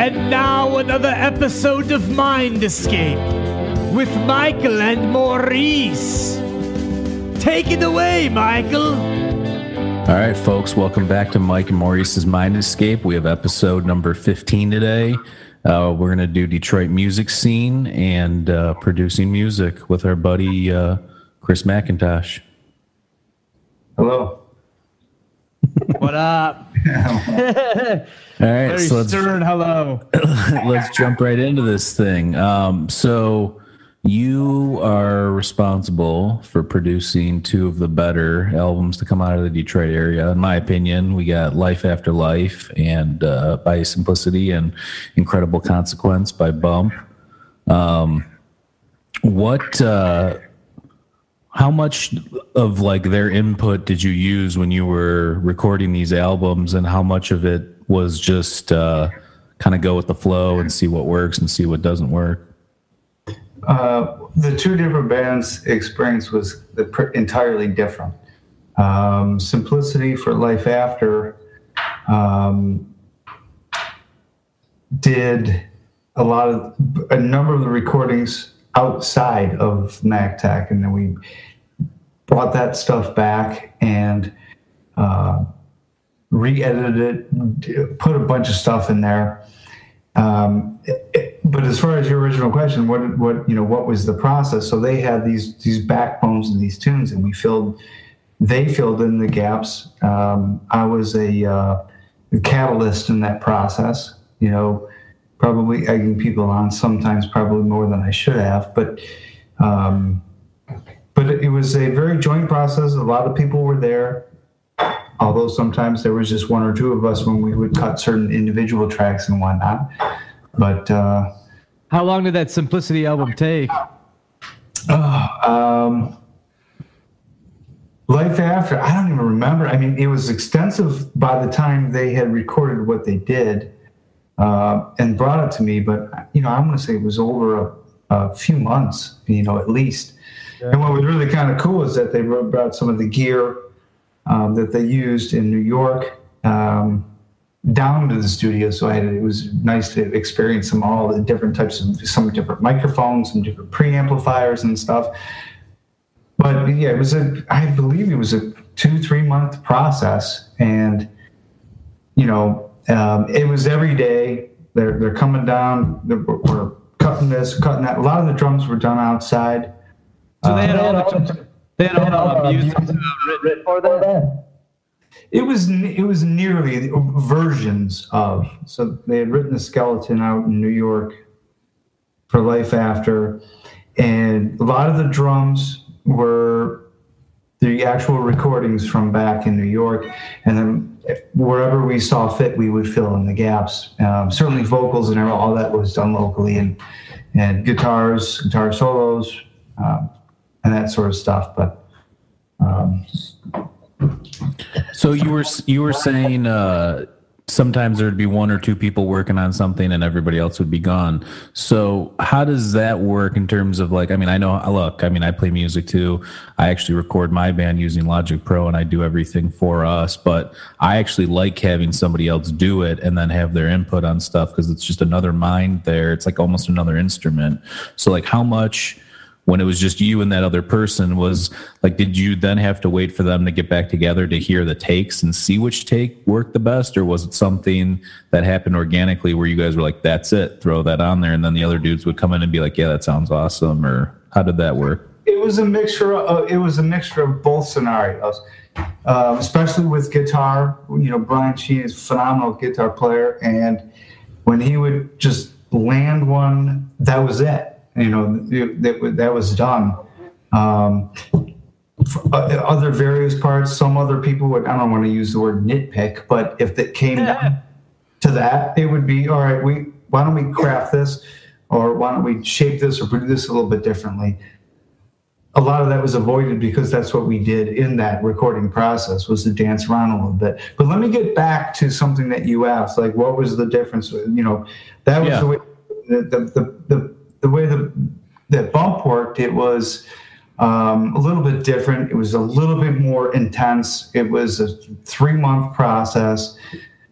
And now another episode of Mind Escape with Michael and Maurice. Take it away, Michael. All right, folks, welcome back to Mike and Maurice's Mind Escape. We have episode number 15 today. Uh, we're going to do Detroit music scene and uh, producing music with our buddy uh, Chris McIntosh. Hello. What up? All right, so let's, stern hello. let's jump right into this thing. Um, so, you are responsible for producing two of the better albums to come out of the Detroit area. In my opinion, we got Life After Life and uh, by Simplicity and Incredible Consequence by Bump. Um, what, uh, how much of like their input did you use when you were recording these albums and how much of it was just uh, kind of go with the flow and see what works and see what doesn't work? Uh, the two different bands' experience was pr- entirely different. Um, Simplicity for Life After um, did a lot of a number of the recordings outside of McTech, and then we brought that stuff back and uh, re-edited it, put a bunch of stuff in there. Um, it- but as far as your original question, what what you know, what was the process? So they had these these backbones and these tunes, and we filled. They filled in the gaps. Um, I was a, uh, a catalyst in that process. You know, probably egging people on sometimes, probably more than I should have. But um, but it was a very joint process. A lot of people were there although sometimes there was just one or two of us when we would cut certain individual tracks and whatnot. But uh, How long did that Simplicity album take? um, life after, I don't even remember. I mean, it was extensive by the time they had recorded what they did uh, and brought it to me. But you know, I'm going to say it was over a, a few months, you know, at least. And what was really kind of cool is that they brought some of the gear um, that they used in New York um, down to the studio. So I had, it was nice to experience some all, the different types of some different microphones, some different preamplifiers and stuff. But yeah, it was a, I believe it was a two, three month process. And, you know, um, it was every day. They're, they're coming down, they're, we're cutting this, cutting that. A lot of the drums were done outside. So they had Uh, all the they had all the music written for that. It was it was nearly versions of. So they had written the skeleton out in New York for Life After, and a lot of the drums were the actual recordings from back in New York, and then wherever we saw fit, we would fill in the gaps. Um, certainly, vocals and all that was done locally, and and guitars, guitar solos, um, and that sort of stuff. But um, So you were you were saying uh, sometimes there'd be one or two people working on something and everybody else would be gone. So how does that work in terms of like? I mean, I know. Look, I mean, I play music too. I actually record my band using Logic Pro and I do everything for us. But I actually like having somebody else do it and then have their input on stuff because it's just another mind there. It's like almost another instrument. So like, how much? When it was just you and that other person was like did you then have to wait for them to get back together to hear the takes and see which take worked the best? Or was it something that happened organically where you guys were like that's it throw that on there and then the other dudes would come in and be like yeah that sounds awesome or how did that work? It was a mixture of it was a mixture of both scenarios um, especially with guitar. You know brian Sheehan is a phenomenal guitar player and when he would just land one that was it you know that, that was done. Um, other various parts some other people would i don't want to use the word nitpick but if it came down to that it would be all right we why don't we craft this? Or why don't we shape this or do this a little bit differently? A lot of that was avoided because that's what we did in that recording process was to dance around a little bit. But let me get back to something that you asked like what was the difference you know? That was Yeah. the way the, the, the, the, the way the that bump worked it was um, a little bit different it was a little bit more intense it was a three month process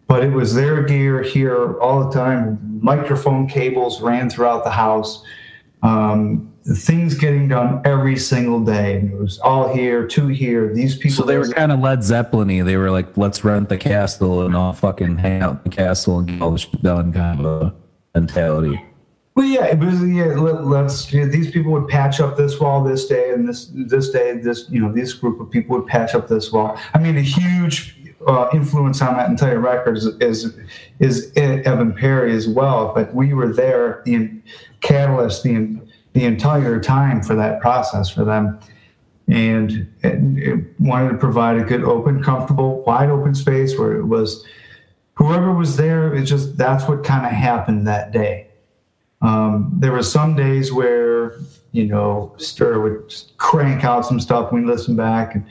but it was their gear here all the time. Microphone cables ran throughout the house. Um, things getting done every single day. It was all here, two here. These people. So they were kind of Led Zeppelin-y. They were like, let's rent the castle and all fucking hang out in the castle and get all the shit done kind of a mentality. Well, yeah, it was. Yeah, let, us you know, these people would patch up this wall this day, and this this day, this you know, this group of people would patch up this wall. I mean, a huge uh, influence on that entire record is, is is Evan Perry as well. But we were there, the catalyst, the the entire time for that process for them, and it wanted to provide a good, open, comfortable, wide open space where it was whoever was there. It just that's what kind of happened that day um, there were some days where you know Stir would crank out some stuff. We listen back, and,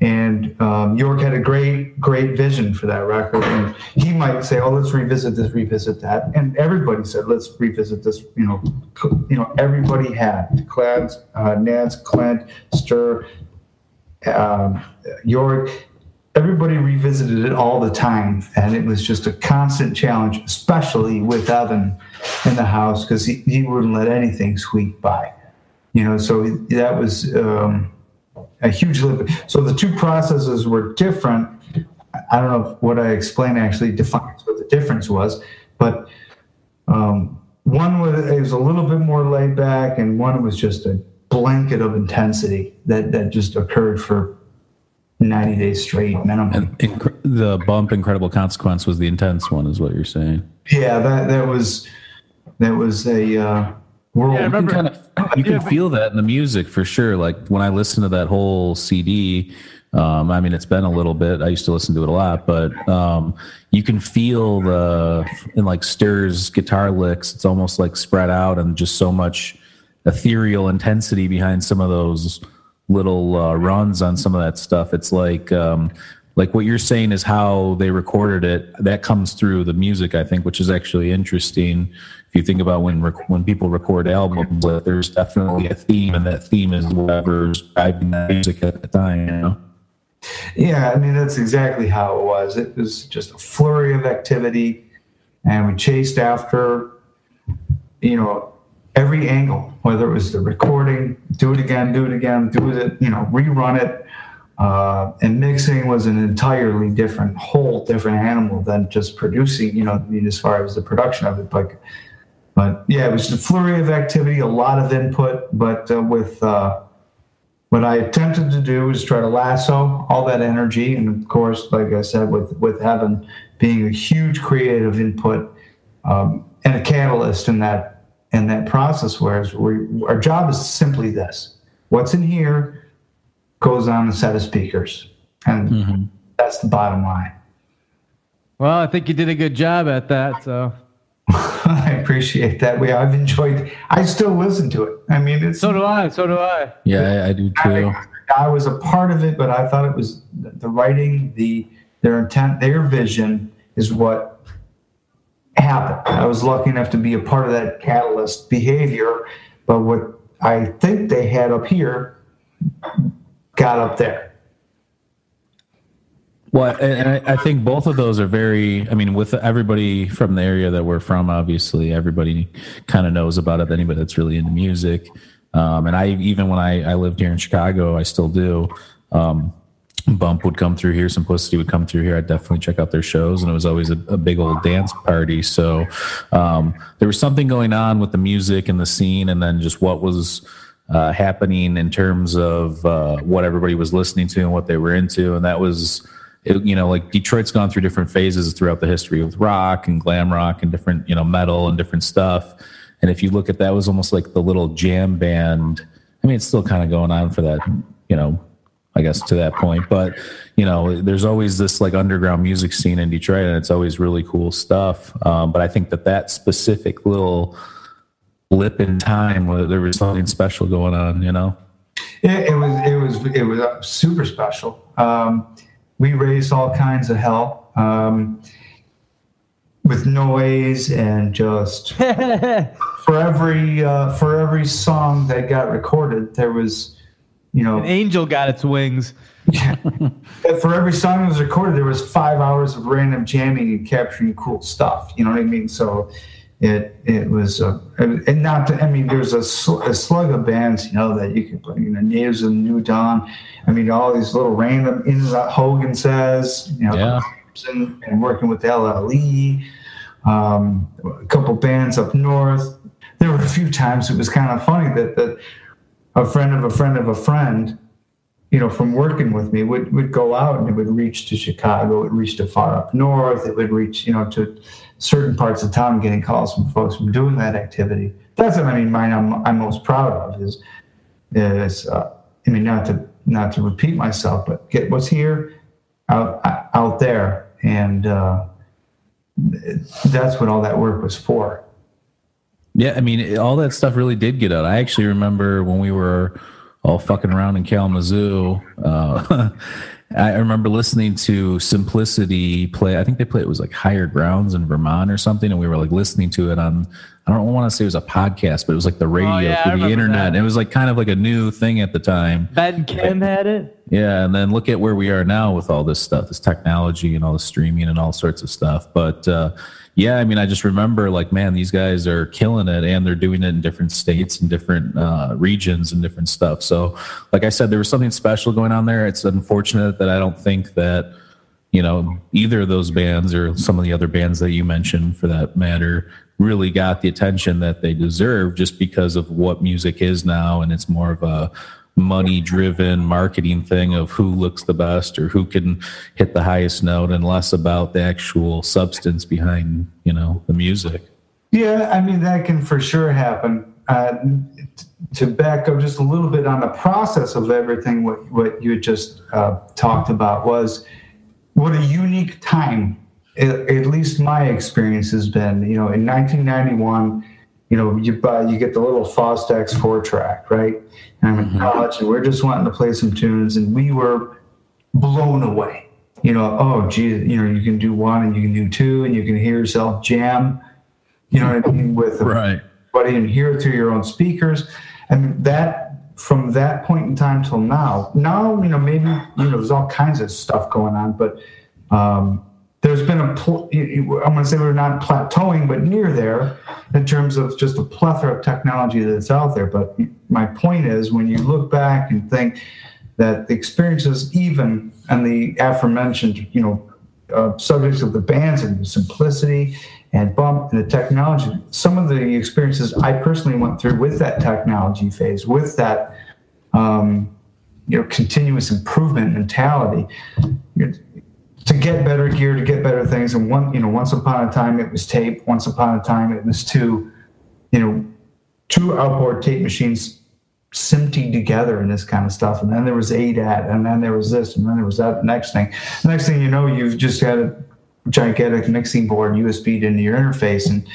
and um, York had a great, great vision for that record. And he might say, "Oh, let's revisit this, revisit that," and everybody said, "Let's revisit this." You know, you know, everybody had Clad, uh, Nance, Clint, Stir, um, York everybody revisited it all the time and it was just a constant challenge especially with evan in the house because he, he wouldn't let anything squeak by you know so that was um, a huge limit so the two processes were different i don't know what i explained actually defines what the difference was but um, one was, it was a little bit more laid back and one was just a blanket of intensity that, that just occurred for 90 days straight minimum. And inc- the bump incredible consequence was the intense one is what you're saying. Yeah, that that was that was a uh, world. Yeah, I remember, you can, kind of, you can feel that in the music for sure. Like when I listen to that whole CD, um, I mean, it's been a little bit. I used to listen to it a lot, but um, you can feel the in like Stir's guitar licks. It's almost like spread out and just so much ethereal intensity behind some of those little uh, runs on some of that stuff. It's like um, like what you're saying is how they recorded it. That comes through the music, I think, which is actually interesting. If you think about when rec- when people record albums, there's definitely a theme, and that theme is whatever's driving the music at the time. You know. Yeah, I mean that's exactly how it was. It was just a flurry of activity, and we chased after, you know, every angle, whether it was the recording, do it again, do it again, do it, you know, rerun it. Uh, and mixing was an entirely different, whole different animal than just producing, you know, I mean, as far as the production of it. But, but yeah, it was a flurry of activity, a lot of input, but uh, with, uh, what I attempted to do was try to lasso all that energy, and of course, like I said, with with Evan being a huge creative input um, and a catalyst in that in that process. Whereas we, our job is simply this: what's in here goes on a set of speakers, and mm-hmm. that's the bottom line. Well, I think you did a good job at that. So I appreciate that. We I've enjoyed. I still listen to it. I mean, it's so do I. So do I. Yeah, I, I do too. I, I was a part of it, but I thought it was the writing, the their intent, their vision is what happened. I was lucky enough to be a part of that catalyst behavior, but what I think they had up here got up there. Well, and I think both of those are very. I mean, with everybody from the area that we're from, obviously, everybody kind of knows about it. Anybody that's really into music, um, and I even when I, I lived here in Chicago, I still do. Um, Bump would come through here, Simplicity would come through here. I'd definitely check out their shows, and it was always a, a big old dance party. So um, there was something going on with the music and the scene, and then just what was uh, happening in terms of uh, what everybody was listening to and what they were into, and that was. It, you know, like Detroit's gone through different phases throughout the history with rock and glam rock and different, you know, metal and different stuff. And if you look at that, was almost like the little jam band. I mean, it's still kind of going on for that, you know, I guess to that point. But you know, there's always this like underground music scene in Detroit, and it's always really cool stuff. Um, but I think that that specific little blip in time, where there was something special going on, you know. It, it was it was it was super special. Um, we raised all kinds of hell um, with noise and just for every uh, for every song that got recorded, there was you know, An angel got its wings. for every song that was recorded, there was five hours of random jamming and capturing cool stuff. You know what I mean? So it it was uh, and not to, I mean there's a, sl- a slug of bands you know that you could play you know Natives of New Dawn I mean all these little random in that Hogan says you know Yeah. and, and working with LLE um, a couple bands up north there were a few times it was kind of funny that that a friend of a friend of a friend you know, from working with me would, would go out and it would reach to Chicago, it would reach to far up north, it would reach, you know, to certain parts of town getting calls from folks from doing that activity. That's what I mean, mine I'm, I'm most proud of is, is uh, I mean, not to, not to repeat myself, but get what's here out, out there. And uh, that's what all that work was for. Yeah, I mean, all that stuff really did get out. I actually remember when we were all fucking around in Kalamazoo. Uh, I remember listening to Simplicity play. I think they played it was like Higher Grounds in Vermont or something, and we were like listening to it on. I don't want to say it was a podcast, but it was like the radio Oh, yeah, through the internet. that. It was like kind of like a new thing at the time. Ben Kim had it. Yeah, and then look at where we are now with all this stuff, this technology and all the streaming and all sorts of stuff. But uh, yeah, I mean, I just remember like, man, these guys are killing it, and they're doing it in different states and different uh, regions and different stuff. So, like I said, there was something special going on there. It's unfortunate that I don't think that you know either of those bands or some of the other bands that you mentioned, for that matter, really got the attention that they deserve just because of what music is now, and it's more of a money driven marketing thing of who looks the best or who can hit the highest note and less about the actual substance behind you know the music Yeah, I mean that can for sure happen. Uh, to back up just a little bit on the process of everything, what what you just uh, talked about was what a unique time. At, at least my experience has been. You know, in 1991, you know, you buy you get the little Fostex four track, right? And I'm in college, and we're just wanting to play some tunes, and we were blown away. You know, oh gee, you know, you can do one and you can do two, and you can hear yourself jam. You know what I mean? With right everybody and hear it through your own speakers. And that from that point in time till now, now you know maybe you know there's all kinds of stuff going on, but um, there's been a pl- I'm going to say we're not plateauing, but near there in terms of just a plethora of technology that's out there. But my point is, when you look back and think that the experiences, even and the aforementioned, you know, uh, subjects of the bands and the simplicity and bump and the technology, some of the experiences I personally went through with that technology phase, with that, um, you know, continuous improvement mentality. To get better gear, to get better things, and one, you know, once upon a time it was tape. Once upon a time it was two, you know, two outboard tape machines SMPTE together and this kind of stuff. And then there was ADAT, and then there was this, and then there was that next thing. The next thing you know, you've just got a gigantic mixing board USB'd into your interface. And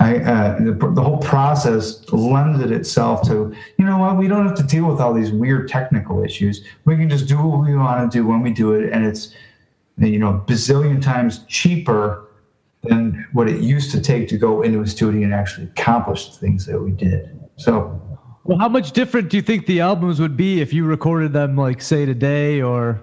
I, uh, the, the whole process lended itself to, you know what, we don't have to deal with all these weird technical issues. We can just do what we want to do when we do it. And it's, you know, bazillion times cheaper than what it used to take to go into a studio and actually accomplish the things that we did. So, Well, how much different do you think the albums would be if you recorded them, like, say, today or,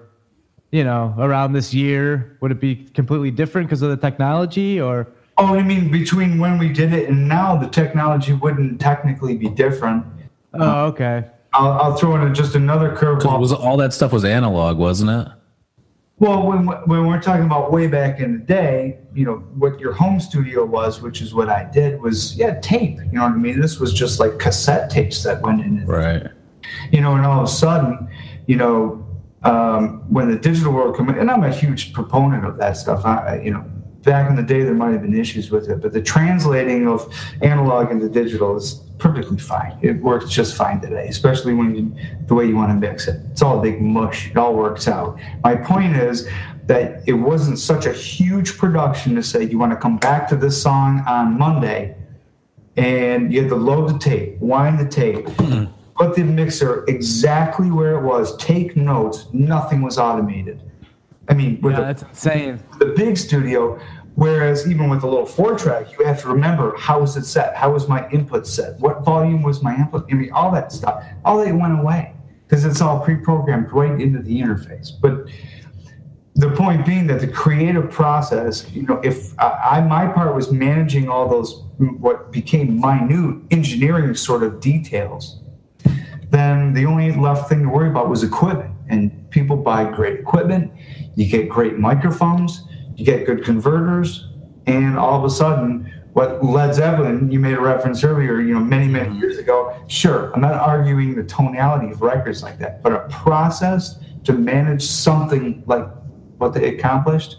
you know, around this year? Would it be completely different because of the technology or? oh, I mean, between when we did it and now, the technology wouldn't technically be different. Oh, okay. I'll, I'll throw in just another curveball. was all that stuff was analog wasn't it Well, when when we're talking about way back in the day, you know what your home studio was, which is what I did, was yeah tape. You know what I mean? This was just like cassette tapes that went in. right You know, and all of a sudden, you know, um, when the digital world came in, and I'm a huge proponent of that stuff. I, I- you know, back in the day there might have been issues with it, but the translating of analog into digital is perfectly fine. It works just fine today, especially when you, the way you want to mix it. It's all a big mush. It all works out. My point is that it wasn't such a huge production to say you want to come back to this song on Monday and you had to load the tape, wind the tape, hmm. put the mixer exactly where it was, take notes. Nothing was automated. I mean, with Yeah, a that's insane. the big studio. Whereas even with a little four track, you have to remember how was it set? How was my input set? What volume was my input? I mean, all that stuff. All that went away. because it's all pre-programmed right into the interface. But the point being that the creative process, you know, if uh, I, my part was managing all those what became minute engineering sort of details, then the only left thing to worry about was equipment. And people buy great equipment, you get great microphones, you get good converters, and all of a sudden, what Led Zeppelin, you made a reference earlier, you know, many, many mm-hmm. years ago. Sure, I'm not arguing the tonality of records like that, but a process to manage something like what they accomplished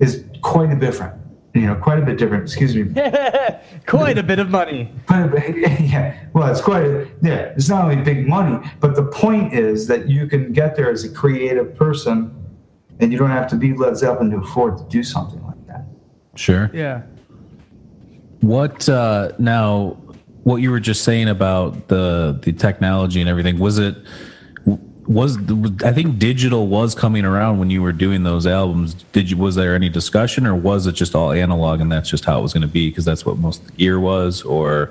is quite a different. You know, quite a bit different. Excuse me. quite a bit of money. yeah. Well, it's quite. A, yeah. It's not only big money, but the point is that you can get there as a creative person, and you don't have to be Led Zeppelin to afford to do something like that. Sure. Yeah. What uh, now? What you were just saying about the the technology and everything was it? Was I think digital was coming around when you were doing those albums. Did you was there any discussion or was it just all analog and that's just how it was going to be because that's what most of the gear was or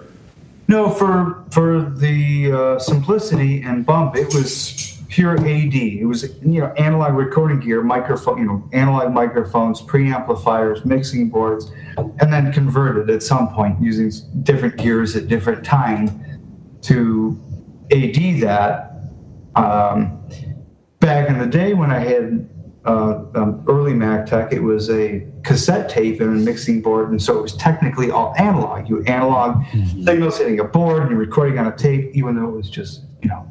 no for for the uh, simplicity and bump it was pure AD. It was you know analog recording gear, microphone, you know analog microphones, preamplifiers, mixing boards, and then converted at some point using different gears at different time to AD that um, back in the day when I had uh, um, early McTech, it was a cassette tape and a mixing board, and so it was technically all analog. You analog mm-hmm. signals hitting a board, and you're recording on a tape, even though it was just you know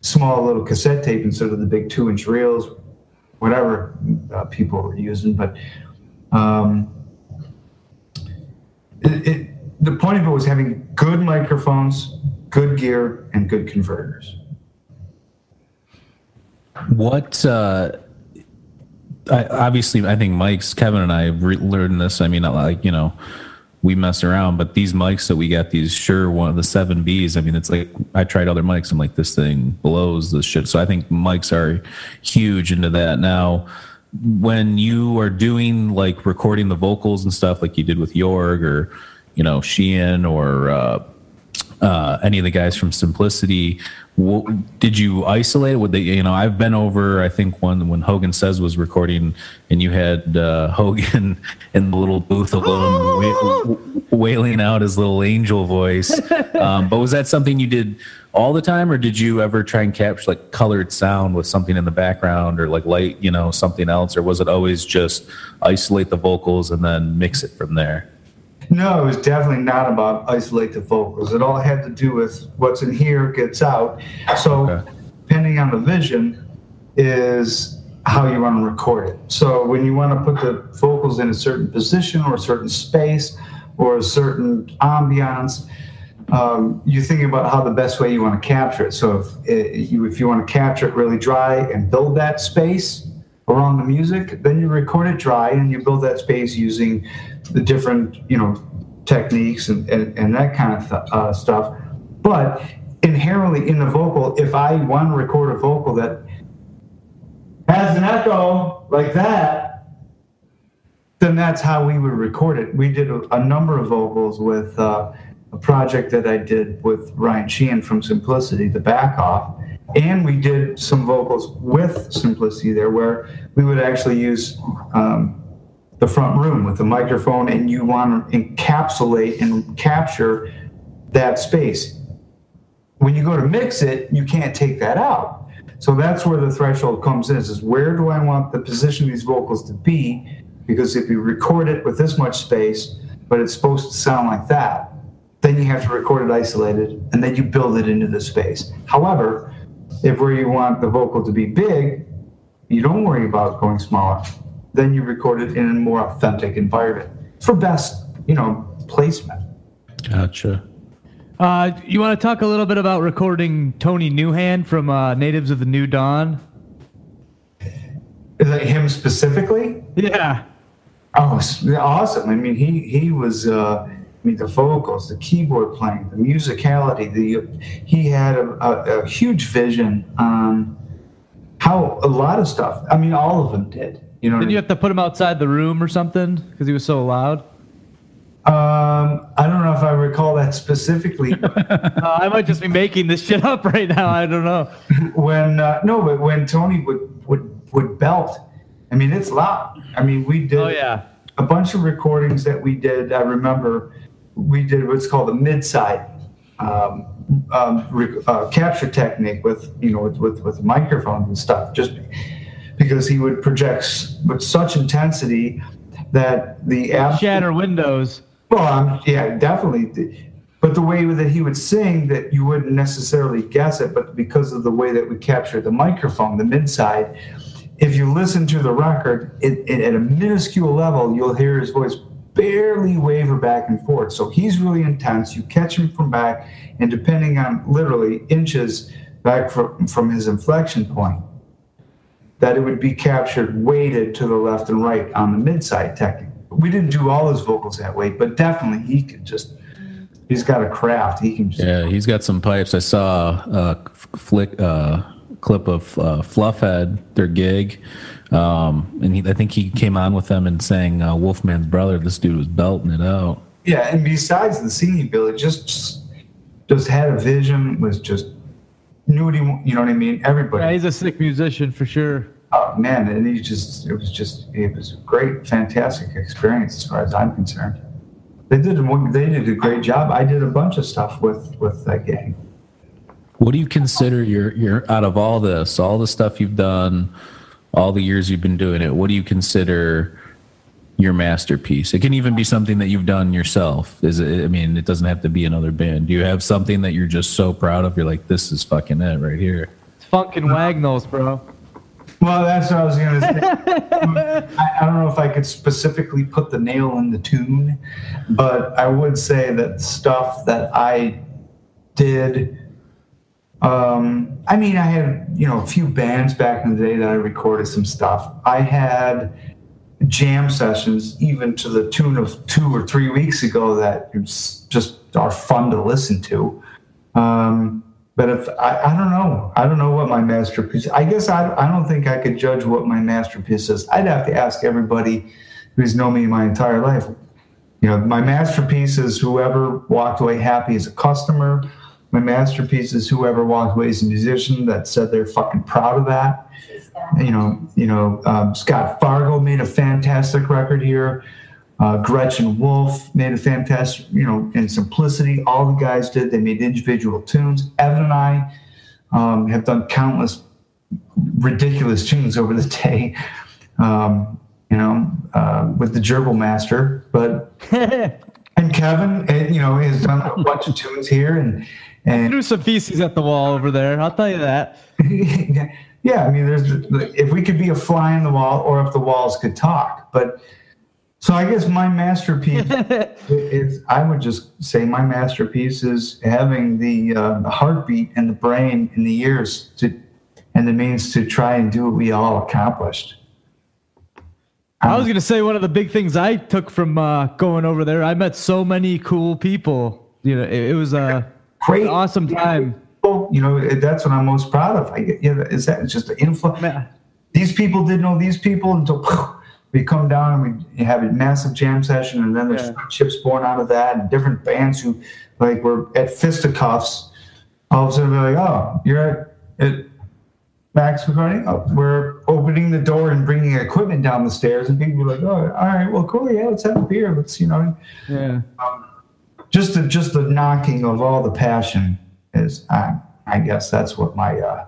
small little cassette tape instead of the big two-inch reels, whatever uh, people were using. But um, it, it, the point of it was having good microphones, good gear, and good converters. What uh, I, obviously, I think Mike's Kevin and I re- learned this. I mean, like you know, we mess around, but these mics that we got, these Shure one of the seven Bs. I mean, it's like I tried other mics. I'm like, this thing blows the shit. So I think mics are huge into that now. When you are doing like recording the vocals and stuff, like you did with Jorg or you know Sheehan or uh, uh, any of the guys from Simplicity, did you isolate it? Would they, you know, I've been over, I think one, when Hogan Says was recording and you had uh, Hogan in the little booth alone wailing out his little angel voice. Um, but was that something you did all the time or did you ever try and capture like colored sound with something in the background or like light, you know, something else? Or was it always just isolate the vocals and then mix it from there? No, it was definitely not about isolate the vocals. It all had to do with what's in here gets out. So, okay. depending on the vision, is how you want to record it. So, when you want to put the vocals in a certain position or a certain space or a certain ambiance, um, you think about how the best way you want to capture it. So, if, if you, if you want to capture it really dry and build that space around the music, then you record it dry and you build that space using the different you know techniques and, and, and that kind of th- uh, stuff. But inherently in the vocal, if I want to record a vocal that has an echo like that, then that's how we would record it. We did a, a number of vocals with uh, a project that I did with Ryan Sheehan from Simplicity, the back off. And we did some vocals with Simplicity there where we would actually use um, the front room with the microphone and you want to encapsulate and capture that space. When you go to mix it, you can't take that out. So that's where the threshold comes in is where do I want the position of these vocals to be? Because if you record it with this much space, but it's supposed to sound like that, then you have to record it isolated and then you build it into the space. However, if where you want the vocal to be big, you don't worry about going smaller then you record it in a more authentic environment for best, you know, placement. Gotcha. Uh, you want to talk a little bit about recording Tony Newhand from uh, Natives of the New Dawn? Is that him specifically? Yeah. Oh, awesome! I mean, he he was. Uh, I mean, the vocals, the keyboard playing, the musicality. The he had a, a, a huge vision on how a lot of stuff. I mean, all of them did. You know, did you have to put him outside the room or something because he was so loud? Um, I don't don't know if I recall that specifically. Uh, I might just be making this shit up right now. I don't know. when uh, no, but when Tony would would would belt, I mean it's loud. I mean we did Oh yeah. a bunch of recordings that we did. I remember we did what's called a mid side um, um, re- uh, capture technique with you know with, with with microphones and stuff. Just because he would project with such intensity that the abs- Shatter windows. well, um, yeah, definitely. But the way that he would sing, that you wouldn't necessarily guess it, but because of the way that we captured the microphone, the mid side, if you listen to the record, it, it, at a minuscule level, you'll hear his voice barely waver back and forth. So he's really intense. You catch him from back, and depending on literally inches back from, from his inflection point, that it would be captured weighted to the left and right on the mid side technique. We didn't do all his vocals that way, but definitely he could just. He's got a craft. He can just. Yeah, he's got some pipes. I saw a flick uh, clip of uh, Fluffhead, their gig, um, and he, I think he came on with them and sang uh, Wolfman's Brother. This dude was belting it out. Yeah, and besides the singing ability, just just, just had a vision. Was just knew what he. You know what I mean? Everybody. Yeah, he's a sick musician for sure. Oh man, and he just. It was just. It was a great, fantastic experience as far as I'm concerned. They did. a- They did a great job. I did a bunch of stuff with with that gang. What do you consider your your out of all this, all the stuff you've done, all the years you've been doing it? What do you consider your masterpiece? It can even be something that you've done yourself. Is it? I mean, it doesn't have to be another band. Do you have something that you're just so proud of? You're like, this is fucking it right here. It's funkin' Wagnalls, bro. Well, that's what I was going to say. I, I don't know if I could specifically put the nail in the tune, but I would say that stuff that I did. Um, I mean, I had you know a few bands back in the day that I recorded some stuff. I had jam sessions, even to the tune of two or three weeks ago, that just are fun to listen to. Um, but if I, I don't know, I don't know what my masterpiece. I guess I, I don't think I could judge what my masterpiece is. I'd have to ask everybody who's known me my entire life. You know, my masterpiece is whoever walked away happy as a customer. My masterpiece is whoever walked away as a musician that said they're fucking proud of that. You know, you know, um, Scott Fargo made a fantastic record here. Uh, Gretchen Wolf made a fantastic, you know, in simplicity. All the guys did. They made individual tunes. Evan and I um, have done countless ridiculous tunes over the day, um, you know, uh, with the Gerbil Master. But and Kevin, you know, has done a bunch of tunes here, and and Threw some feces at the wall over there. I'll tell you that. yeah, I mean, there's if we could be a fly in the wall, or if the walls could talk. But so I guess my masterpiece is I would just say my masterpiece is having the, uh, the heartbeat and the brain and the ears to and the means to try and do what we all accomplished. I was gonna say one of the big things I took from uh, going over there. I met so many cool people. You know, it, it was a Great, awesome time. You know, that's what I'm most proud of. I is that it's just the influence. These people didn't know these people until we come down and we have a massive jam session, and then there's Yeah. friendships born out of that, and different bands who like were at fisticuffs. All of a sudden, they're like, "Oh, you're at, at Max recording? Oh, we're opening the door and bringing equipment down the stairs." And people are like, "Oh, all right, well, cool, yeah, let's have a beer. Let's, you know." yeah. Um, just the just the knocking of all the passion is I I guess that's what my uh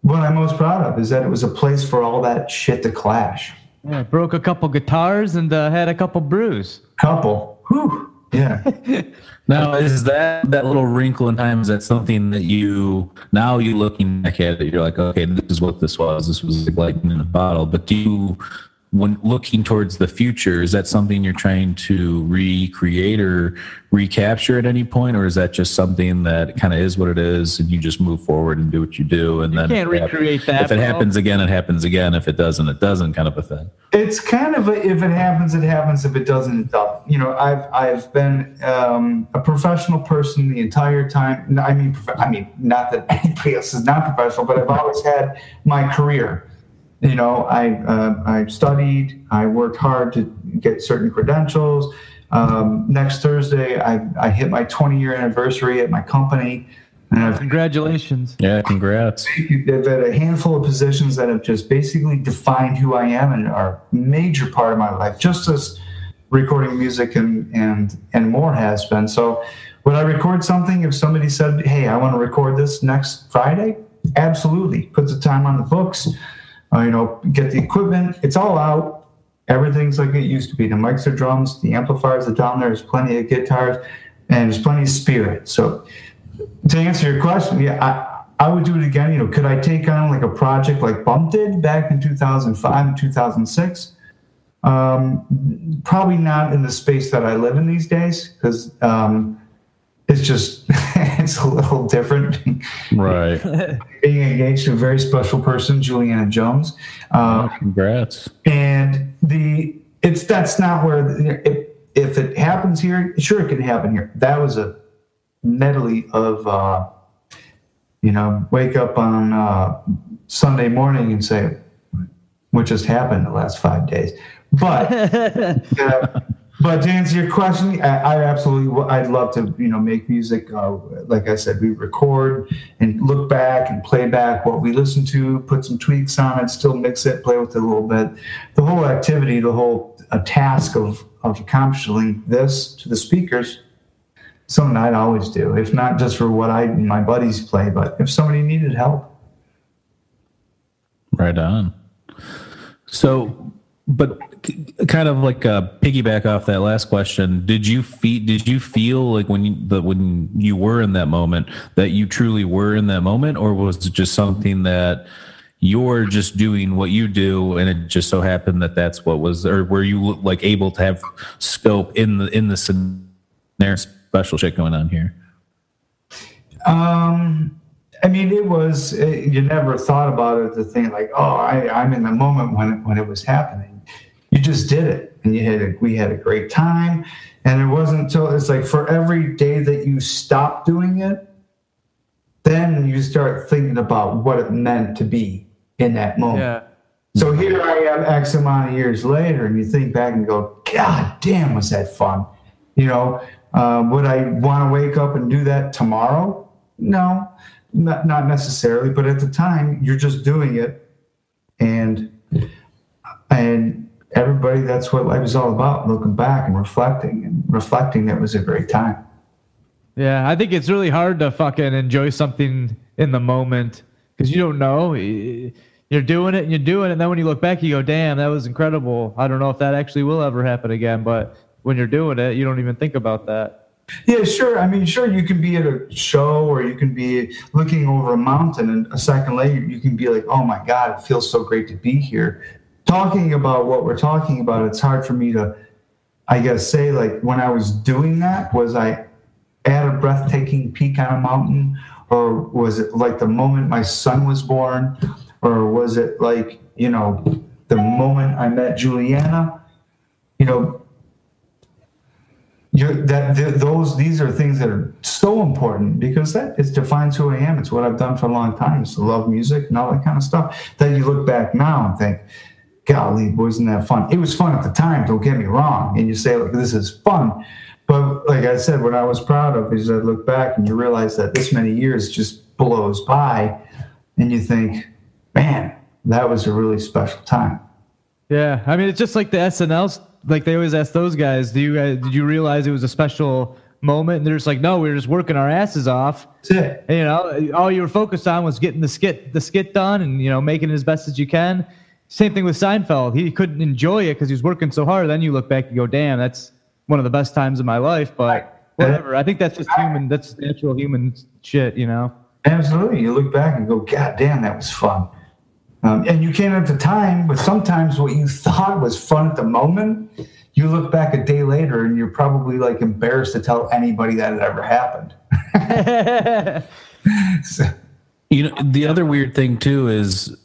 what I'm most proud of is that it was a place for all that shit to clash. Yeah, broke a couple guitars and uh, had a couple brews. Couple. Whew. Yeah. Now, is that that little wrinkle in time? Is that something that you now you looking back at it, you're like, okay, this is what this was. This was like lightning in a bottle. But do you, when looking towards the future, is that something you're trying to recreate or recapture at any point, or is that just something that kind of is what it is, and you just move forward and do what you do, and then can't if it recreate that, If it bro. happens again, it happens again. If it doesn't, it doesn't. Kind of a thing. it's kind of a, if it happens, it happens. If it doesn't, it doesn't. You know, I've I've been um, a professional person the entire time. I mean, prof- I mean, not that anybody else is not professional, but I've always had my career. You know, I uh, I studied. I worked hard to get certain credentials. Um, next Thursday, I, I hit my 20 year anniversary at my company. And I've, Congratulations. Yeah, congrats. I've had a handful of positions that have just basically defined who I am and are a major part of my life, just as recording music and, and, and more has been. So, would I record something if somebody said, Hey, I want to record this next Friday? Absolutely. Put the time on the books, uh, you know, get the equipment. It's all out. Everything's like it used to be. The mics are drums, the amplifiers are down there. There's plenty of guitars, and there's plenty of spirit. So, to answer your question, yeah, I, I would do it again. You know, could I take on like a project like Bump did back in 2005 and 2006? Um, probably not in the space that I live in these days because um, it's just it's a little different. Right. Being engaged to a very special person, Juliana Jones, uh, Congrats. and the it's that's not where the, if, if it happens here, sure it can happen here. That was a medley of uh, you know wake up on uh, Sunday morning and say what just happened the last five days, but. uh, but to answer your question, I, I absolutely, I'd love to, you know, make music. Uh, like I said, we record and look back and play back what we listen to, put some tweaks on it, still mix it, play with it a little bit. The whole activity, the whole uh, task of of accomplishing this to the speakers, something I'd always do. If not just for what I and my buddies play, but if somebody needed help. Right on. So, but kind of like a piggyback off that last question, did you feel did you feel like when you when you were in that moment that you truly were in that moment, or was it just something that you're just doing what you do, and it just so happened that that's what was, or were you like able to have scope in the in the scenario special shit going on here? Um, I mean, it was uh you never thought about it. The thing like, oh, I, I'm in the moment when it, when it was happening. Just did it, and you had a, we had a great time. And it wasn't until it's like for every day that you stop doing it, then you start thinking about what it meant to be in that moment. Yeah. So here I am, X amount of years later, and you think back and go, God damn, was that fun? You know, um, would I want to wake up and do that tomorrow? No, not, not necessarily. But at the time, you're just doing it, and and everybody, that's what life is all about: looking back and reflecting, and reflecting that was a great time. Yeah, I think it's really hard to fucking enjoy something in the moment because you don't know. You're doing it and you're doing it, and then when you look back, you go, "Damn, that was incredible." I don't know if that actually will ever happen again, but when you're doing it, you don't even think about that. Yeah, sure. I mean, sure, you can be at a show or you can be looking over a mountain, and a second later, you can be like, oh my God, it feels so great to be here. Talking about what we're talking about, it's hard for me to, I guess, say, like, when I was doing that, was I at a breathtaking peak on a mountain, or was it like the moment my son was born, or was it like, you know, the moment I met Juliana? You know, that th- those these are things that are so important because that it defines who I am. It's what I've done for a long time. It's to love music and all that kind of stuff. That you look back now and think, "Golly, wasn't that fun?" It was fun at the time. Don't get me wrong. And you say, "Look, this is fun," but like I said, what I was proud of is I look back and you realize that this many years just blows by, and you think, "Man, that was a really special time." Yeah, I mean, it's just like the SNLs. Like they always ask those guys, "Do you guys did you realize it was a special moment?" And they're just like, "No, we were just working our asses off." That's it. And, you know, all you were focused on was getting the skit the skit done, and you know, making it as best as you can. Same thing with Seinfeld. He couldn't enjoy it because he was working so hard. Then you look back and go, "Damn, that's one of the best times of my life." But whatever. I think that's just human. That's natural human shit. You know. Absolutely. You look back and go, God damn, that was fun. Um, and you can't at the time, but sometimes what you thought was fun at the moment, you look back a day later and you're probably like embarrassed to tell anybody that it ever happened. So- You know, the other weird thing too is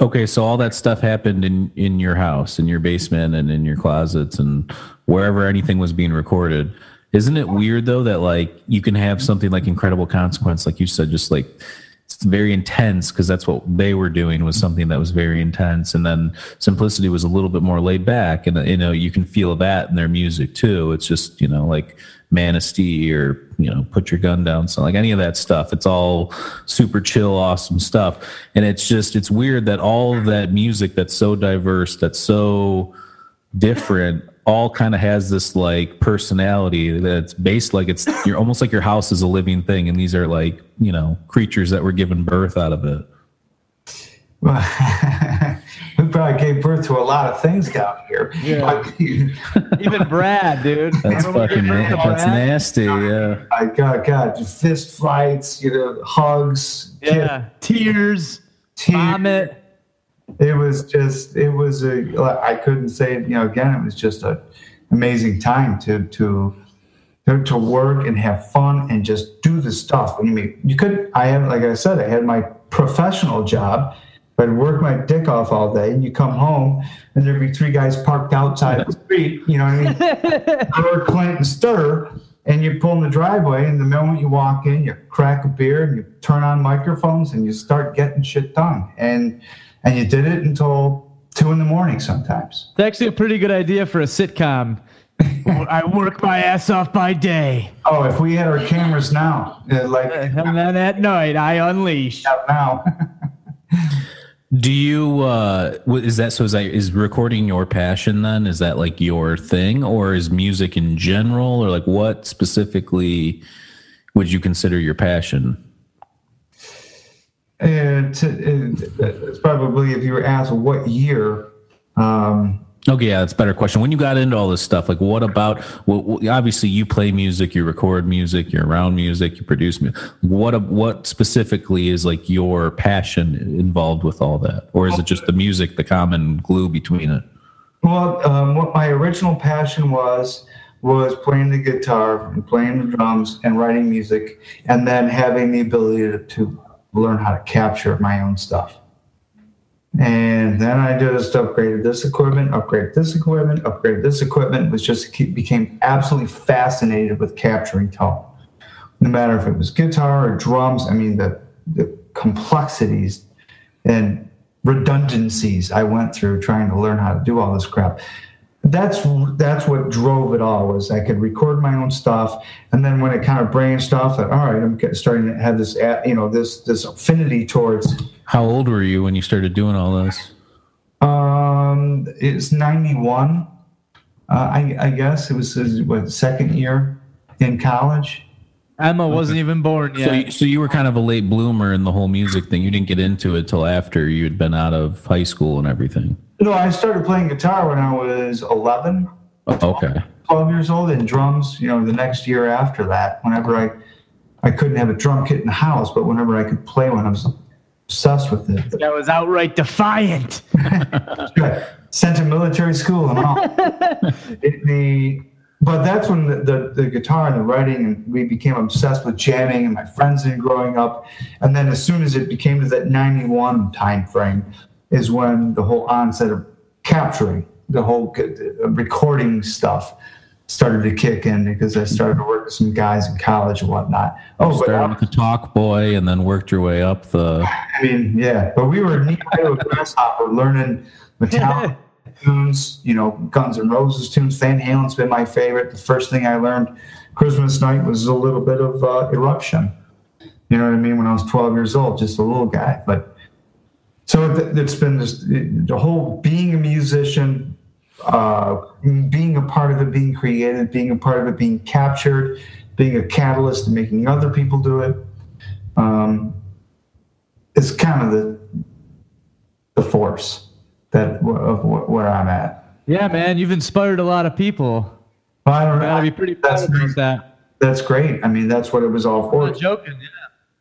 okay, so all that stuff happened in in your house, in your basement and in your closets and wherever anything was being recorded. Isn't it weird though that like you can have something like incredible consequence like you said just like it's very intense because that's what they were doing was something that was very intense. And then simplicity was a little bit more laid back and you know you can feel that in their music too. It's just you know like manistee or you know put your gun down so like any of that stuff. It's all super chill awesome stuff. And it's just it's weird that all of that music that's so diverse that's so different all kind of has this like personality that's based like it's you're almost like your house is a living thing and these are like you know creatures that were given birth out of it Well, we probably gave birth to a lot of things down here. Yeah. Even Brad, dude. that's fucking na- that's nasty yeah I got God, fist fights, you know, hugs, Yeah. Tears, tears. vomit. It was just, it was a, I couldn't say it, you know, again, it was just a amazing time to, to, to, work and have fun and just do the stuff. I mean, you could, I had, like I said, I had my professional job. I'd work my dick off all day and you come home and there'd be three guys parked outside the street, you know what I mean? or Clint and Stir, and you pull in the driveway, and the moment you walk in, you crack a beer and you turn on microphones and you start getting shit done. And and you did it until two in the morning sometimes. It's actually a pretty good idea for a sitcom. I work my ass off by day. Oh, if we had our cameras now, uh, like And then at night, I unleash. now, Do you uh is that so is that is recording your passion then? Is that like your thing or is music in general or like what specifically would you consider your passion? And to, it's probably if you were asked what year. Um, Okay, yeah, that's a better question. When you got into all this stuff, like what about? Well, obviously, you play music, you record music, you're around music, you produce music. What what specifically is like your passion involved with all that, or is it just the music, the common glue between it? Well, um, what my original passion was was playing the guitar and playing the drums and writing music, and then having the ability to, to learn how to capture my own stuff. And then I just upgraded this equipment, upgraded this equipment, upgraded this equipment. Was just became absolutely fascinated with capturing tone. No matter if it was guitar or drums, I mean the the complexities and redundancies I went through trying to learn how to do all this crap. That's that's what drove it all was I could record my own stuff, and then when it kind of branched off, that all right, I'm starting to have this you know this this affinity towards. How old were you when you started doing all this? Um, it's ninety one, uh, I I guess it was his, what second year in college. Emma wasn't even born So, yet. you, so you were kind of a late bloomer in the whole music thing. You didn't get into it till after you had been out of high school and everything. No, I started playing guitar when I was eleven. Oh, okay. 12 years old and drums you know the next year after that whenever i i couldn't have a drum kit in the house but whenever i could play one i was obsessed with it That was outright defiant. sent to military school and all it, the but that's when the, the, the guitar and the writing and we became obsessed with jamming and my friends and growing up and then as soon as it became to that 91 time frame is when the whole onset of capturing the whole uh, recording stuff started to kick in because I started to work with some guys in college and whatnot. Oh, but Started I, with the talk boy and then worked your way up the. I mean, yeah, but we were knee high to grasshopper learning Metallica tunes, you know, Guns N' Roses tunes. Van Halen's been my favorite. The first thing I learned Christmas night was a little bit of uh, Eruption. You know what I mean? When I was 12 years old, just a little guy. But so th- it's been this the whole being a musician, uh, being a part of it, being creative, being a part of it, being captured, being a catalyst to making other people do it. Um, is kind of the the force that of wh- where I'm at. yeah, man, you've inspired a lot of people. Well, I don't Gotta be know. pretty proud That's that. that's great. I mean, that's what it was all I'm for not joking. Yeah.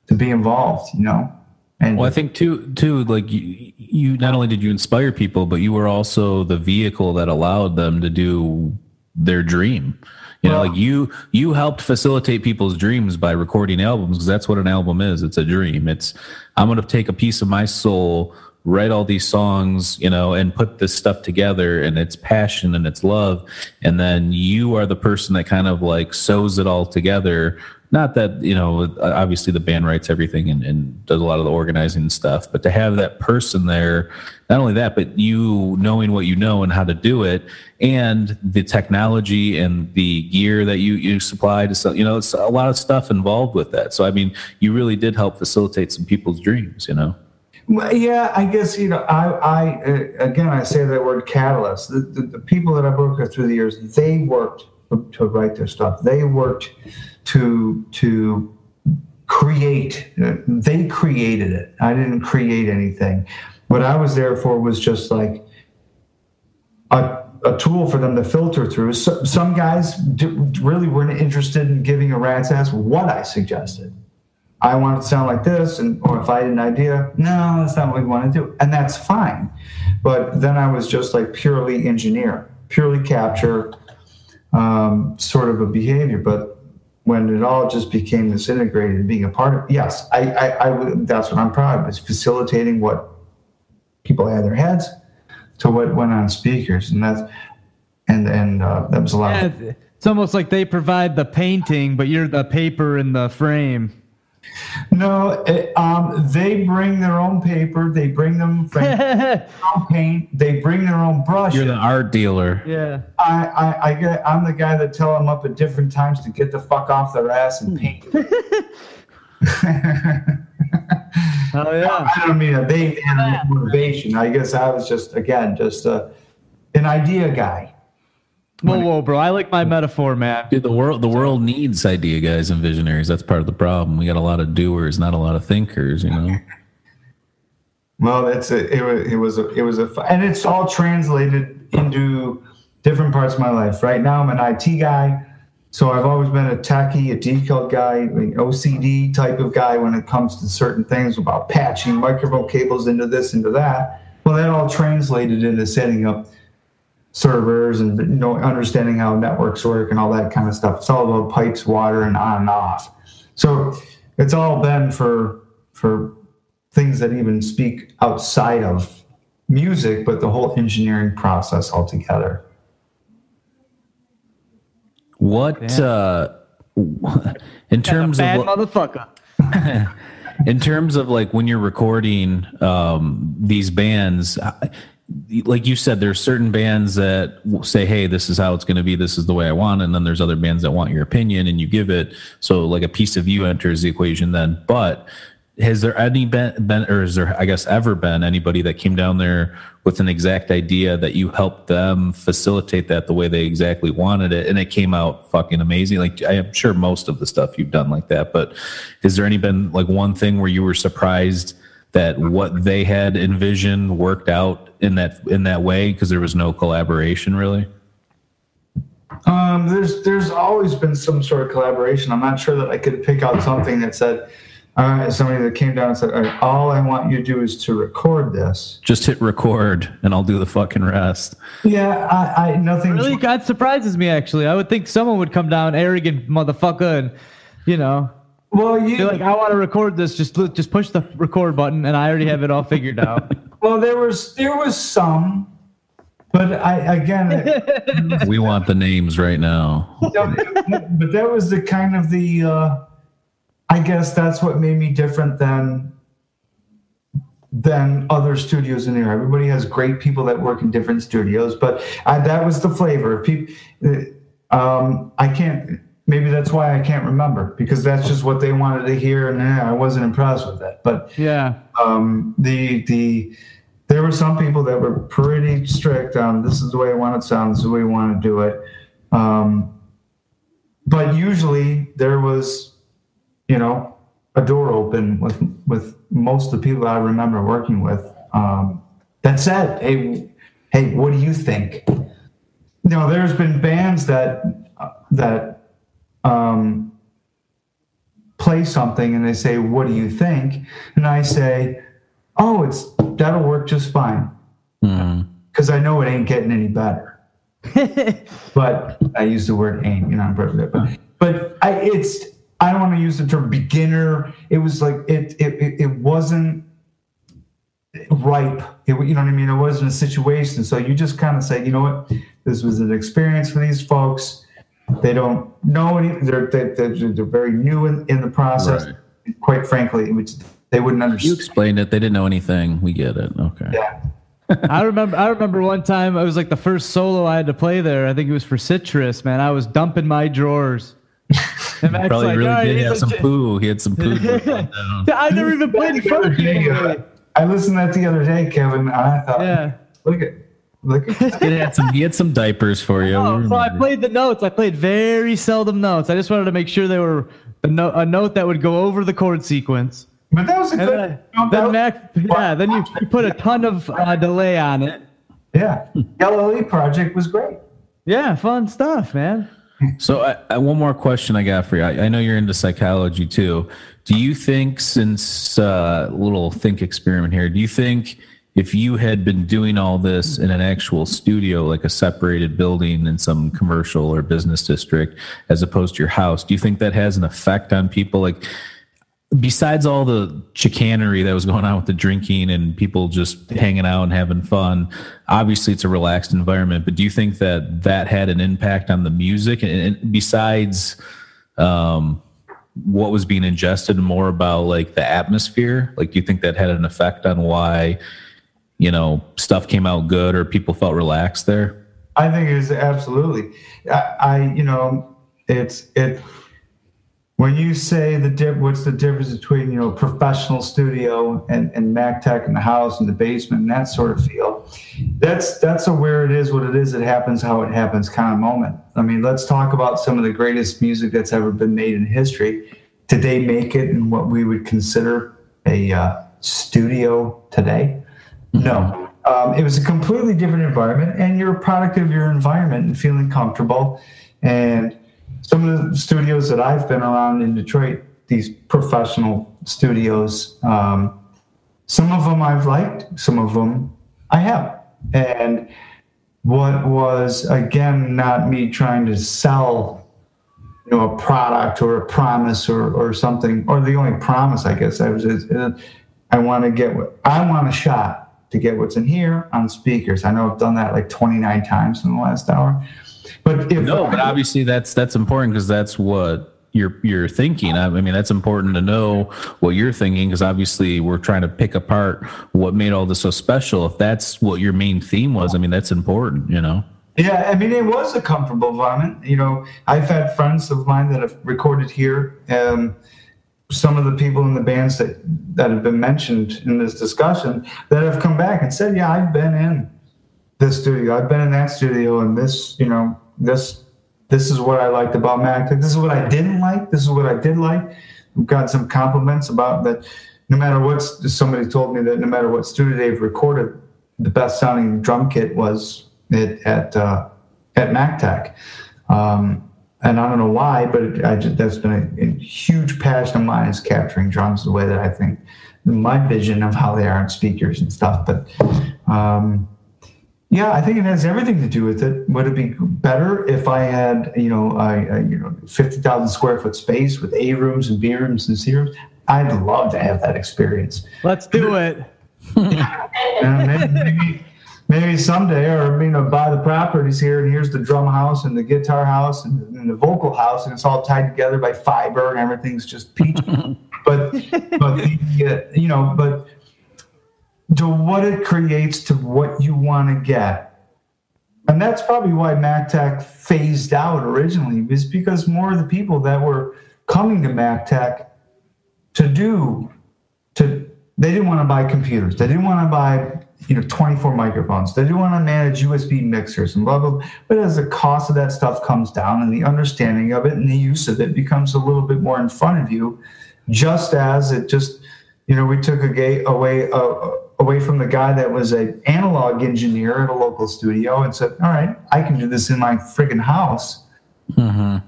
to be involved. You know, and Well, I think too, too, like you, you not only did you inspire people, but you were also the vehicle that allowed them to do their dream. You know, like you, you helped facilitate people's dreams by recording albums because that's what an album is. It's a dream. It's, I'm going to take a piece of my soul, write all these songs, you know, and put this stuff together and it's passion and it's love. And then you are the person that kind of like sews it all together not that you know obviously the band writes everything and, and does a lot of the organizing and stuff but to have that person there not only that but you knowing what you know and how to do it and the technology and the gear that you you supply to sell you know it's a lot of stuff involved with that so i mean you really did help facilitate some people's dreams you know Well, yeah, I guess you know. I, I uh, again, I say that word catalyst. The, the, the people that I've worked with through the years, they worked to write their stuff. They worked to to create. Uh, they created it. I didn't create anything. What I was there for was just like a, a tool for them to filter through. So, some guys d- really weren't interested in giving a rat's ass what I suggested. I want it to sound like this, and or if I had an idea, no, that's not what we want to do, and that's fine. But then I was just like purely engineer, purely capture, um, sort of a behavior. But when it all just became this integrated and being a part of, yes, I, I, I that's what I'm proud of is facilitating what people had their heads to what went on speakers, and that's and and uh, that was a lot. of it's almost like they provide the painting, but you're the paper in the frame. No, it, um, they bring their own paper. They bring them their own paint. They bring their own brush. you're the art dealer yeah. I, I, I get. I'm the guy that tell them up at different times to get the fuck off their ass and paint. Oh yeah. I don't mean that they had motivation. I guess I was just again just a, an idea guy. Whoa, whoa, bro! I like my metaphor, man. Dude, the world the world needs idea guys and visionaries. That's part of the problem. We got a lot of doers, not a lot of thinkers. You know. Well, that's a, it. Was it was a, it was a and it's all translated into different parts of my life. Right now, I'm an IT guy, so I've always been a techie, a decal guy, an OCD type of guy when it comes to certain things about patching microphone cables into this, into that. Well, that all translated into setting up servers and you know understanding how networks work and all that kind of stuff. It's all about pipes, water, and on and off. So it's all been for for things that even speak outside of music, but the whole engineering process altogether. What uh, in terms of Bad what- motherfucker. in terms of like when you're recording um, these bands I- like you said there's certain bands that say hey this is how it's going to be this is the way i want and then there's other bands that want your opinion and you give it. So like a piece of you enters the equation then. But has there any been, been or is there i guess ever been anybody that came down there with an exact idea that you helped them facilitate that the way they exactly wanted it and it came out fucking amazing? Like i am sure most of the stuff you've done like that but has there any been like one thing where you were surprised that what they had envisioned worked out in that in that way because there was no collaboration really Um, there's there's always been some sort of collaboration. I'm not sure that I could pick out something that said, all right, somebody that came down and said, all, right, all I want you to do is to record this. just hit record and i'll do the fucking rest Yeah, I, I nothing. Really, that surprises me. Actually, I would think someone would come down, arrogant motherfucker, and you know, Well, you be like, "I want to record this. Just just push the record button, and I already have it all figured out." well, there was there was some, but I again, we want the names right now but that was the kind of the. Uh, I guess that's what made me different than than other studios in there. Everybody has great people that work in different studios, but I, that was the flavor. People, um, I can't. Maybe that's why I can't remember because that's just what they wanted to hear, and I wasn't impressed with that. But yeah, um, the the there were some people that were pretty strict on this is the way I want it to sound, this is the way we want to do it. Um, but usually there was, you know, a door open with with most of the people I remember working with. Um, that said, hey, hey, what do you think? You know, there's been bands that that um, play something and they say, "What do you think?" And I say, "Oh, it's that'll work just fine," because I know it ain't getting any better. but I use the word "ain't," you know, on purpose. But, but I, it's I don't want to use the term beginner. It was like it it it, it wasn't ripe. It, you know what I mean? It wasn't a situation. So you just kind of say, you know what, this was an experience for these folks. They don't know any. They're they're, they're very new in, in the process. Right. Quite frankly, which they wouldn't understand. You understand. explained it. They didn't know anything. We get it. Okay. Yeah. I remember. I remember one time. I was like the first solo I had to play there. I think it was for Citrus. Man, I was dumping my drawers. And Matt's Probably like, really "All right," did have like, some poo. He had some poo. down. I never even played in front of Hey, people. I listened to that the other day, Kevin. And I thought, Yeah. look at He had some. He had some diapers for you. Oh, so I played the notes. I played very seldom notes. I just wanted to make sure they were a, no, a note that would go over the chord sequence. But that was a And good. then, I- then was- Mac, yeah, then you, you put a ton of uh, delay on it. yeah, LLE project was great. Yeah, fun stuff, man. So, I, I, one more question I got for you. I, I know you're into psychology too. Do you think, since uh, little think experiment here, do you think if you had been doing all this in an actual studio, like a separated building in some commercial or business district, as opposed to your house, do you think that has an effect on people? Like, besides all the chicanery that was going on with the drinking and people just hanging out and having fun obviously it's a relaxed environment but do you think that that had an impact on the music and, besides um, what was being ingested more about like the atmosphere like do you think that had an effect on why you know stuff came out good or people felt relaxed there I think it is absolutely. I, I you know, it's it. When you say the dip, what's the difference between you know professional studio and and McTech in the house and the basement and that sort of feel? That's that's a where it is, what it is. It happens how it happens kind of moment. I mean, let's talk about some of the greatest music that's ever been made in history. Did they make it in what we would consider a uh, studio today? No. Um, it was a completely different environment, and you're a product of your environment and feeling comfortable. And some of the studios that I've been around in Detroit, these professional studios, um, some of them I've liked, some of them I haven't. And what was, again, not me trying to sell you know a product or a promise or or something or the only promise i guess i was is, uh, i want to get i want a shot to get what's in here on speakers i know i've done that like 29 times in the last hour but if no but obviously that's that's important because that's what you're you're thinking I, I mean that's important to know what you're thinking because obviously we're trying to pick apart what made all this so special if that's what your main theme was i mean that's important you know Yeah, I mean, it was a comfortable environment. You know, I've had friends of mine that have recorded here. Um, some of the people in the bands that, that have been mentioned in this discussion that have come back and said, "Yeah, I've been in this studio. I've been in that studio, and this, you know, this, this is what I liked about Mac. This is what I didn't like. This is what I did like." We've got some compliments about that. No matter what, somebody told me that no matter what studio they've recorded, the best sounding drum kit was it at uh, at McTech. Um, and I don't know why, but it, I just, that's been a, a huge passion of mine is capturing drums the way that I think my vision of how they are on speakers and stuff. But um, yeah, I think it has everything to do with it. Would it be better if I had you know a, a you know fifty thousand square foot space with A rooms and B rooms and C rooms? I'd love to have that experience. Let's do it. And maybe, maybe, maybe someday, or you know, buy the properties here, and here's the drum house and the guitar house and, and the vocal house, and it's all tied together by fiber, and everything's just peachy. but but the, uh, you know, but to what it creates to what you want to get. And that's probably why McTech phased out originally, is because more of the people that were coming to McTech to do to they didn't want to buy computers. They didn't want to buy you know 24 microphones. They didn't want to manage USB mixers and blah blah. blah. But as the cost of that stuff comes down and the understanding of it and the use of it becomes a little bit more in front of you, just as it just you know we took a gate away uh, away from the guy that was an analog engineer at a local studio and said, all right, I can do this in my friggin' house.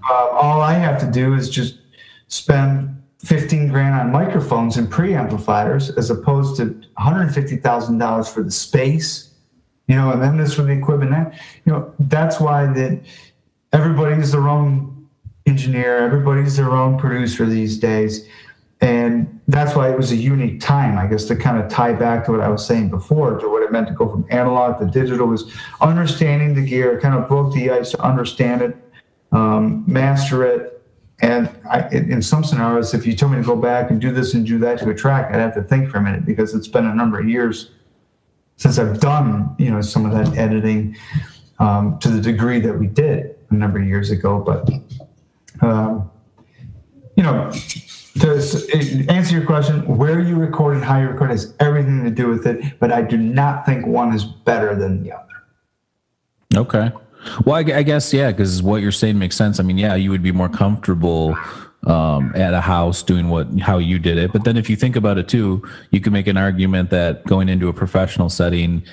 Uh, all I have to do is just spend 15 grand on microphones and preamplifiers as opposed to $150,000 for the space, you know, and then this for the equipment. That, you know, that's why that everybody's their own engineer, everybody's their own producer these days. And that's why it was a unique time, I guess, to kind of tie back to what I was saying before, to what it meant to go from analog to digital was understanding the gear, kind of broke the ice to understand it um, master it. And I, in some scenarios, if you told me to go back and do this and do that to a track, I'd have to think for a minute because it's been a number of years since I've done, you know, some of that editing um, to the degree that we did a number of years ago. But, um, you know, to answer your question, where you record and how you record has everything to do with it. But I do not think one is better than the other. Okay. Well, I, I guess yeah, because what you're saying makes sense. I mean, yeah, you would be more comfortable um, at a house doing what how you did it. But then, if you think about it too, you could make an argument that going into a professional setting,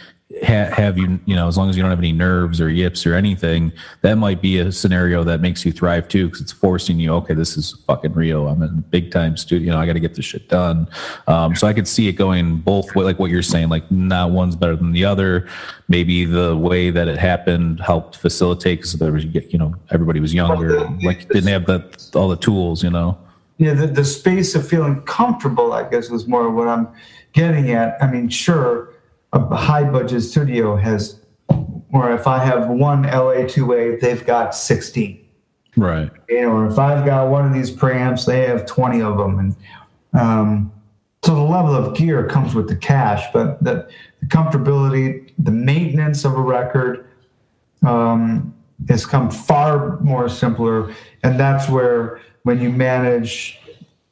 ha- have you you know, as long as you don't have any nerves or yips or anything, that might be a scenario that makes you thrive too, because it's forcing you. Okay, this is fucking real. I'm in big time studio. You know, I got to get this shit done. Um, so I could see it going both way, like what you're saying. Like not one's better than the other. Maybe the way that it happened helped facilitate because there was you know everybody was younger, like didn't have the all the tools. You know. Yeah, the, the space of feeling comfortable, I guess, was more what I'm getting at. I mean, sure, a high budget studio has, or if I have one LA2A, they've got 16. Right. You know, or if I've got one of these preamps, they have 20 of them. And um, so the level of gear comes with the cash, but the, the comfortability, the maintenance of a record um, has come far more simpler. And that's where when you manage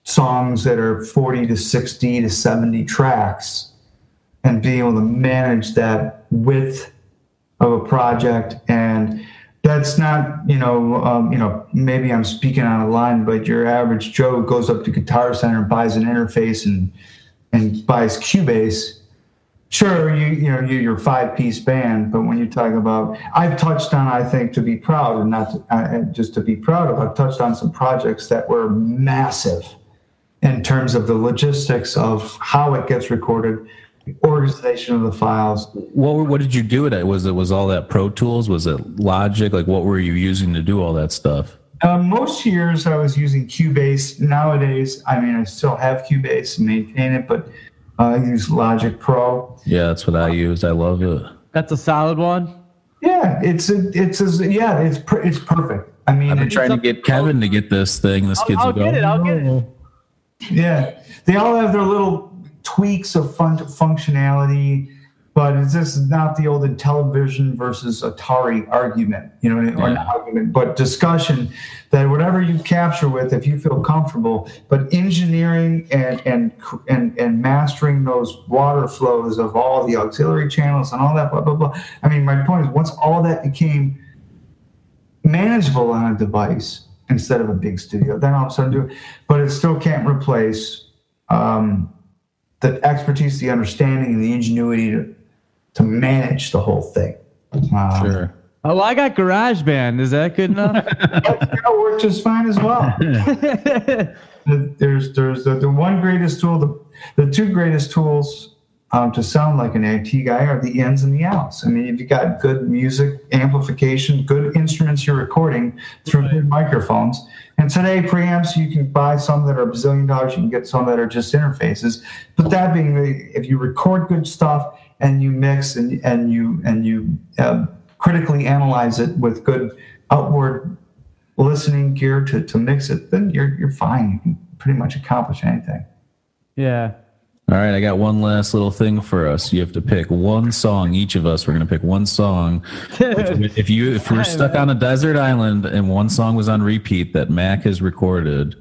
songs that are 40 to 60 to 70 tracks and being able to manage that width of a project. And that's not you know um, you know maybe i'm speaking out of line but your average joe goes up to guitar center and buys an interface and and buys cubase. Sure you you know you're your five piece band but when you talk about i've touched on i think to be proud and not to, uh, just to be proud of i've touched on some projects that were massive in terms of the logistics of how it gets recorded organization of the files What were- what did you do with it at? Was it was all that Pro Tools? Was it Logic? Like what were you using to do all that stuff? Uh, most years I was using Cubase. Nowadays, I mean, I still have Cubase and maintain it, but uh, I use Logic Pro. Yeah, that's what I use. I love it. That's a solid one. Yeah, it's a, it's a, yeah, it's per, it's perfect. I mean, I've been trying to get Kevin to get this thing. This I'll, kid's I'll a get it. I'll get it. yeah, they all have their little tweaks of fun functionality, but it's just not the old television versus Atari argument, you know, or not argument, but discussion that whatever you capture with, if you feel comfortable, but engineering and and and and mastering those water flows of all the auxiliary channels and all that, blah blah blah. I mean, my point is, once all that became manageable on a device instead of a big studio. Then all of a sudden do it, but it still can't replace um, the expertise, the understanding, and the ingenuity to, to manage the whole thing. Um, Sure. Oh, well, I got GarageBand. Is that good enough? That'll work just fine as well. There's there's the, the one greatest tool, the, the two greatest tools um, to sound like an AT guy are the ins and the outs. I mean, if you got good music amplification, good instruments you're recording through good microphones. And today, preamps, you can buy some that are a bazillion dollars. You can get some that are just interfaces. But that being, the, if you record good stuff and you mix and and you and you uh, critically analyze it with good outward listening gear to, to mix it, then you're you're fine. You can pretty much accomplish anything. yeah. All right, I got one last little thing for us. You have to pick one song. Each of us, we're going to pick one song. if you if we're stuck on a desert island and one song was on repeat that Mac has recorded,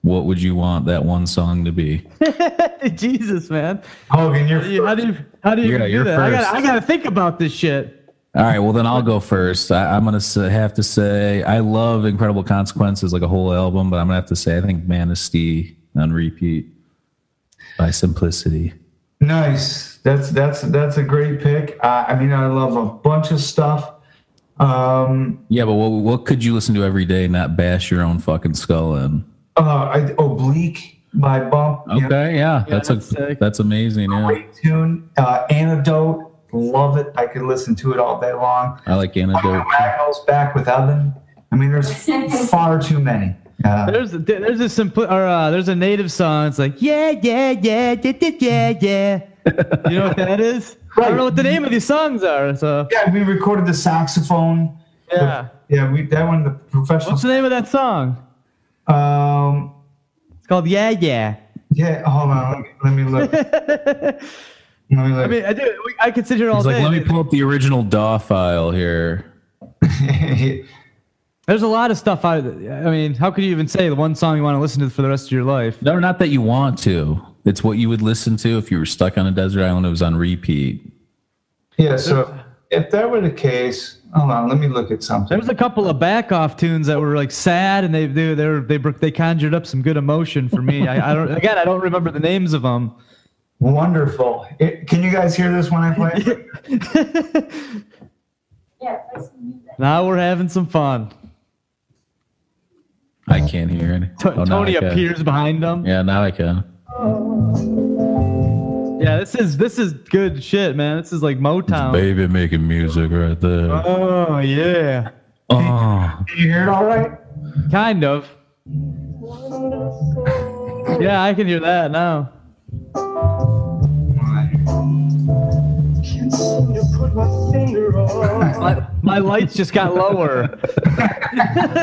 what would you want that one song to be? Jesus, man. Hogan, you're You- How do you how do you Yeah, do you're that? I first. got I got to think about this shit. All right, well then I'll go first. I, I'm gonna say, have to say I love Incredible Consequences, like a whole album, but I'm gonna have to say I think Manistee on repeat by Simplicity. nice. That's that's that's a great pick. Uh, I mean, I love a bunch of stuff. Um, Yeah, but what what could you listen to every day, not bash your own fucking skull in? uh, I, Oblique by Bump. you know, Okay, yeah, that's, that's a sick. that's amazing. Yeah, great tune. Uh, Antidote, love it. I could listen to it all day long. I like Antidote. Wagnall's back with Evan. I mean, there's far too many. There's there's a simple or uh, there's a native song. It's like yeah yeah yeah yeah yeah yeah yeah. You know what that is? I don't know what the name of these songs are. So yeah, we recorded the saxophone Yeah. Yeah, we that one the professional. What's the name of that song? Um, It's called Yeah Yeah. yeah. Hold on. Let me, let me look. let me look. I mean, I do. I could sit here all He's like, let me pull up the original DAW file here. There's a lot of stuff. I, I mean, how could you even say the one song you want to listen to for the rest of your life? No, not that you want to. It's what you would listen to if you were stuck on a desert island. It was on repeat. yeah. So if that were the case, hold on. Let me look at something. There was a couple of back off tunes that were like sad, and they they they were, they, br- they conjured up some good emotion for me. I, I don't again, I don't remember the names of them. Wonderful. It, can you guys hear this when I play? Yeah, play some music. Now we're having some fun. I can't hear it. T- Oh, Tony I can. appears behind them. Yeah, now I can. Yeah, this is this is good shit, man. This is like Motown. Baby making music right there. Oh yeah, Oh, Can you hear it all right? kind of. Yeah, I can hear that now. My finger on. My, my lights just got lower.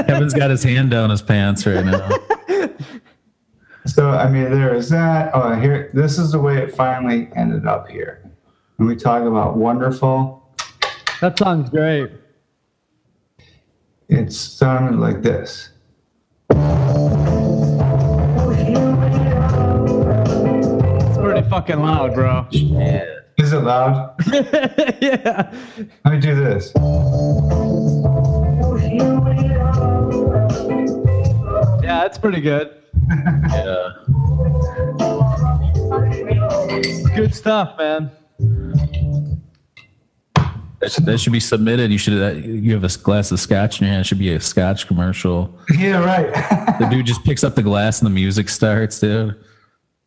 Kevin's got his hand down his pants right now. So I mean, there is that. Oh, here. This is the way it finally ended up here. When we talk about wonderful, That sounds great. it sounded like this. It's pretty fucking loud, bro. Is it loud? yeah. Let me do this. Yeah, that's pretty good. Yeah. Good stuff, man. That should, that should be submitted. You should. uh, You have a glass of scotch in your hand. It should be a scotch commercial. Yeah, right. The dude just picks up the glass and the music starts, dude.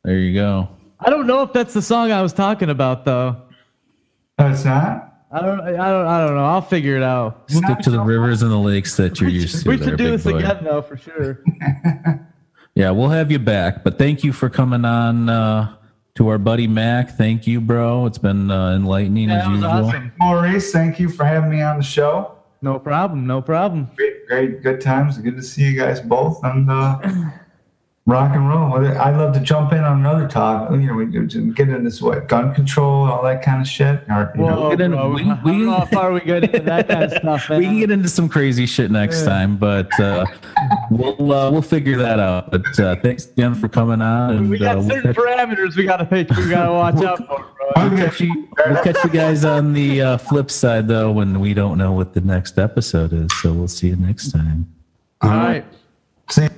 There you go. I don't know if that's the song I was talking about, though. no, it's not. I don't. I don't. I don't know. I'll figure it out. Stick to the rivers and the lakes that you're used to. We there, should do this boy. again, though, for sure. Yeah, we'll have you back. But thank you for coming on uh, to our buddy Mac. Thank you, bro. It's been uh, enlightening Yeah, as that was usual. awesome. Maurice, thank you for having me on the show. No problem. No problem. Great, great, good times. Good to see you guys both and uh, rock and roll. I'd love to jump in on another talk. You know, we could get into this, what gun control, all that kind of shit. Or, you know, Whoa, get in- bro. we- I we- know how far we get into that kind of stuff, man. We can get into some crazy shit next Yeah. time, but uh, we'll uh, we'll figure that out. But uh, thanks again for coming on, and we got uh, we'll, certain parameters we gotta make. We gotta watch out for, bro. we'll catch you. We'll catch you guys on the uh, flip side, though, when we don't know what the next episode is. So we'll see you next time. All right. see.